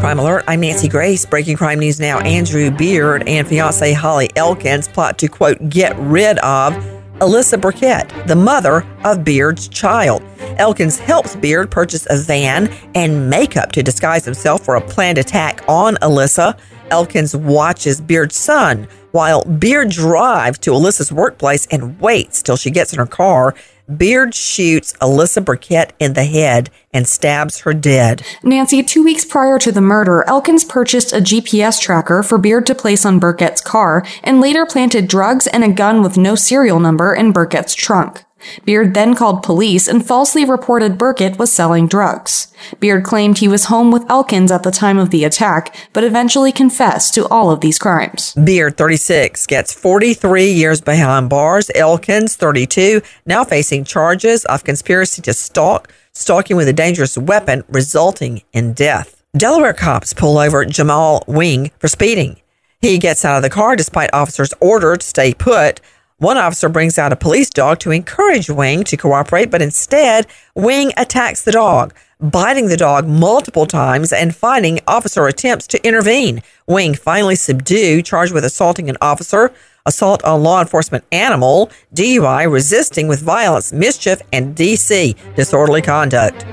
Crime Alert, I'm Nancy Grace. Breaking crime news now. Andrew Beard and fiancee Holly Elkins plot to, quote, get rid of Alyssa Burkett, the mother of Beard's child. Elkins helps Beard purchase a van and makeup to disguise himself for a planned attack on Alyssa. Elkins watches Beard's son while Beard drives to Alyssa's workplace and waits till she gets in her car. Beard shoots Alyssa Burkett in the head and stabs her dead. Nancy, two weeks prior to the murder, Elkins purchased a GPS tracker for Beard to place on Burkett's car and later planted drugs and a gun with no serial number in Burkett's trunk. Beard then called police and falsely reported Burkett was selling drugs. Beard claimed he was home with Elkins at the time of the attack, but eventually confessed to all of these crimes. Beard, 36, gets 43 years behind bars. Elkins, 32, now facing charges of conspiracy to stalk, stalking with a dangerous weapon, resulting in death. Delaware cops pull over Jamal Wing for speeding. He gets out of the car despite officers' order to stay put. One officer brings out a police dog to encourage Wing to cooperate, but instead, Wing attacks the dog, biting the dog multiple times and fighting officer attempts to intervene. Wing finally subdued, charged with assaulting an officer, assault on law enforcement animal, DUI, resisting with violence, mischief, and DC, disorderly conduct.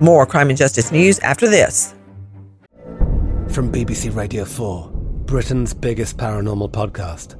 More crime and justice news after this. From BBC Radio 4, Britain's biggest paranormal podcast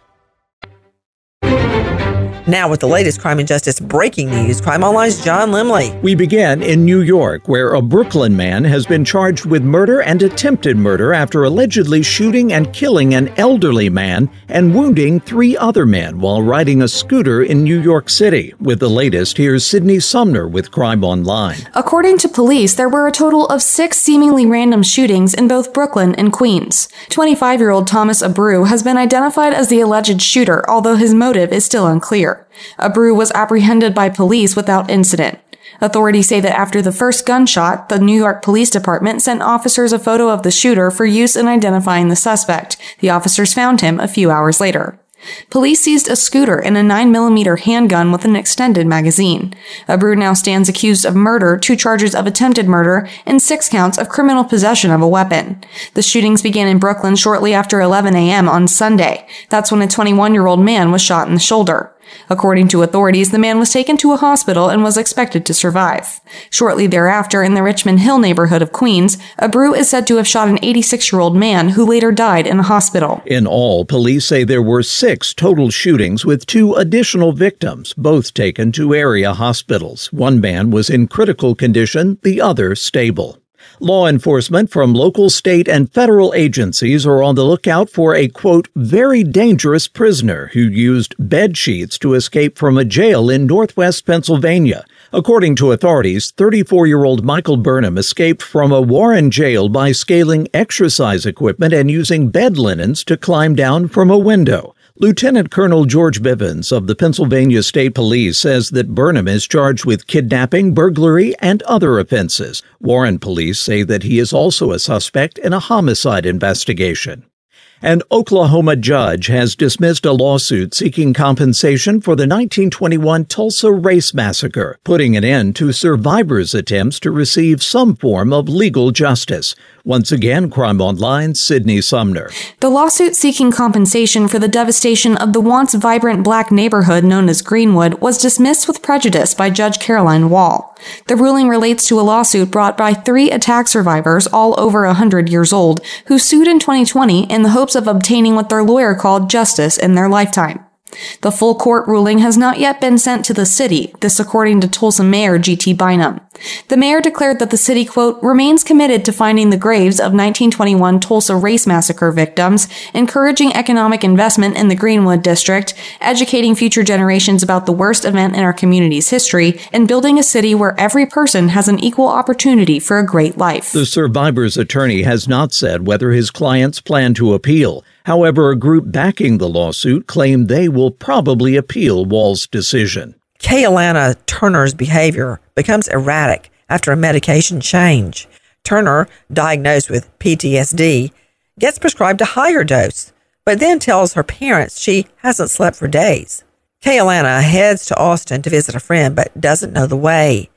Now, with the latest crime and justice breaking news, Crime Online's John Limley. We begin in New York, where a Brooklyn man has been charged with murder and attempted murder after allegedly shooting and killing an elderly man and wounding three other men while riding a scooter in New York City. With the latest, here's Sydney Sumner with Crime Online. According to police, there were a total of six seemingly random shootings in both Brooklyn and Queens. 25 year old Thomas Abreu has been identified as the alleged shooter, although his motive is still unclear. Abreu was apprehended by police without incident. Authorities say that after the first gunshot, the New York Police Department sent officers a photo of the shooter for use in identifying the suspect. The officers found him a few hours later. Police seized a scooter and a 9mm handgun with an extended magazine. Abreu now stands accused of murder, two charges of attempted murder, and six counts of criminal possession of a weapon. The shootings began in Brooklyn shortly after 11 a.m. on Sunday. That's when a 21 year old man was shot in the shoulder. According to authorities, the man was taken to a hospital and was expected to survive. Shortly thereafter, in the Richmond Hill neighborhood of Queens, Abreu is said to have shot an 86 year old man who later died in a hospital. In all, police say there were six total shootings with two additional victims, both taken to area hospitals. One man was in critical condition, the other stable. Law enforcement from local, state, and federal agencies are on the lookout for a quote, very dangerous prisoner who used bed sheets to escape from a jail in northwest Pennsylvania. According to authorities, 34 year old Michael Burnham escaped from a Warren jail by scaling exercise equipment and using bed linens to climb down from a window. Lieutenant Colonel George Bivens of the Pennsylvania State Police says that Burnham is charged with kidnapping, burglary, and other offenses. Warren police say that he is also a suspect in a homicide investigation. An Oklahoma judge has dismissed a lawsuit seeking compensation for the 1921 Tulsa Race Massacre, putting an end to survivors' attempts to receive some form of legal justice. Once again, Crime Online, Sydney Sumner. The lawsuit seeking compensation for the devastation of the once vibrant black neighborhood known as Greenwood was dismissed with prejudice by Judge Caroline Wall. The ruling relates to a lawsuit brought by three attack survivors, all over 100 years old, who sued in 2020 in the hopes of obtaining what their lawyer called justice in their lifetime. The full court ruling has not yet been sent to the city, this according to Tulsa Mayor G.T. Bynum. The mayor declared that the city, quote, remains committed to finding the graves of 1921 Tulsa race massacre victims, encouraging economic investment in the Greenwood district, educating future generations about the worst event in our community's history, and building a city where every person has an equal opportunity for a great life. The survivor's attorney has not said whether his clients plan to appeal. However, a group backing the lawsuit claimed they will probably appeal Wall's decision. Kaylana Turner's behavior becomes erratic after a medication change. Turner, diagnosed with PTSD, gets prescribed a higher dose, but then tells her parents she hasn't slept for days. Kaylana heads to Austin to visit a friend but doesn't know the way.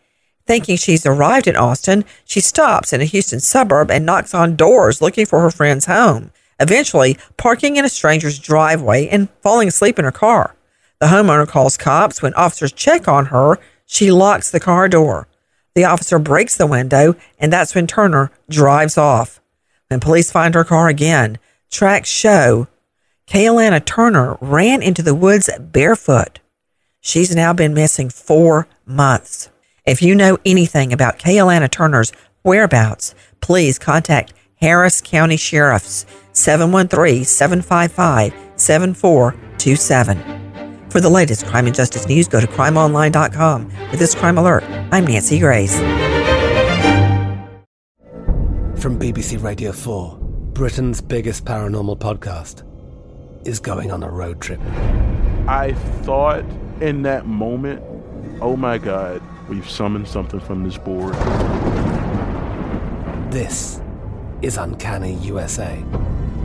Thinking she's arrived in Austin, she stops in a Houston suburb and knocks on doors looking for her friend's home, eventually parking in a stranger's driveway and falling asleep in her car. The homeowner calls cops. When officers check on her, she locks the car door. The officer breaks the window, and that's when Turner drives off. When police find her car again, tracks show Kaylana Turner ran into the woods barefoot. She's now been missing four months. If you know anything about Kaylana Turner's whereabouts, please contact Harris County Sheriff's 713 755 7427. For the latest crime and justice news, go to crimeonline.com. For this crime alert, I'm Nancy Grace. From BBC Radio 4, Britain's biggest paranormal podcast is going on a road trip. I thought in that moment, oh my God, we've summoned something from this board. This is Uncanny USA.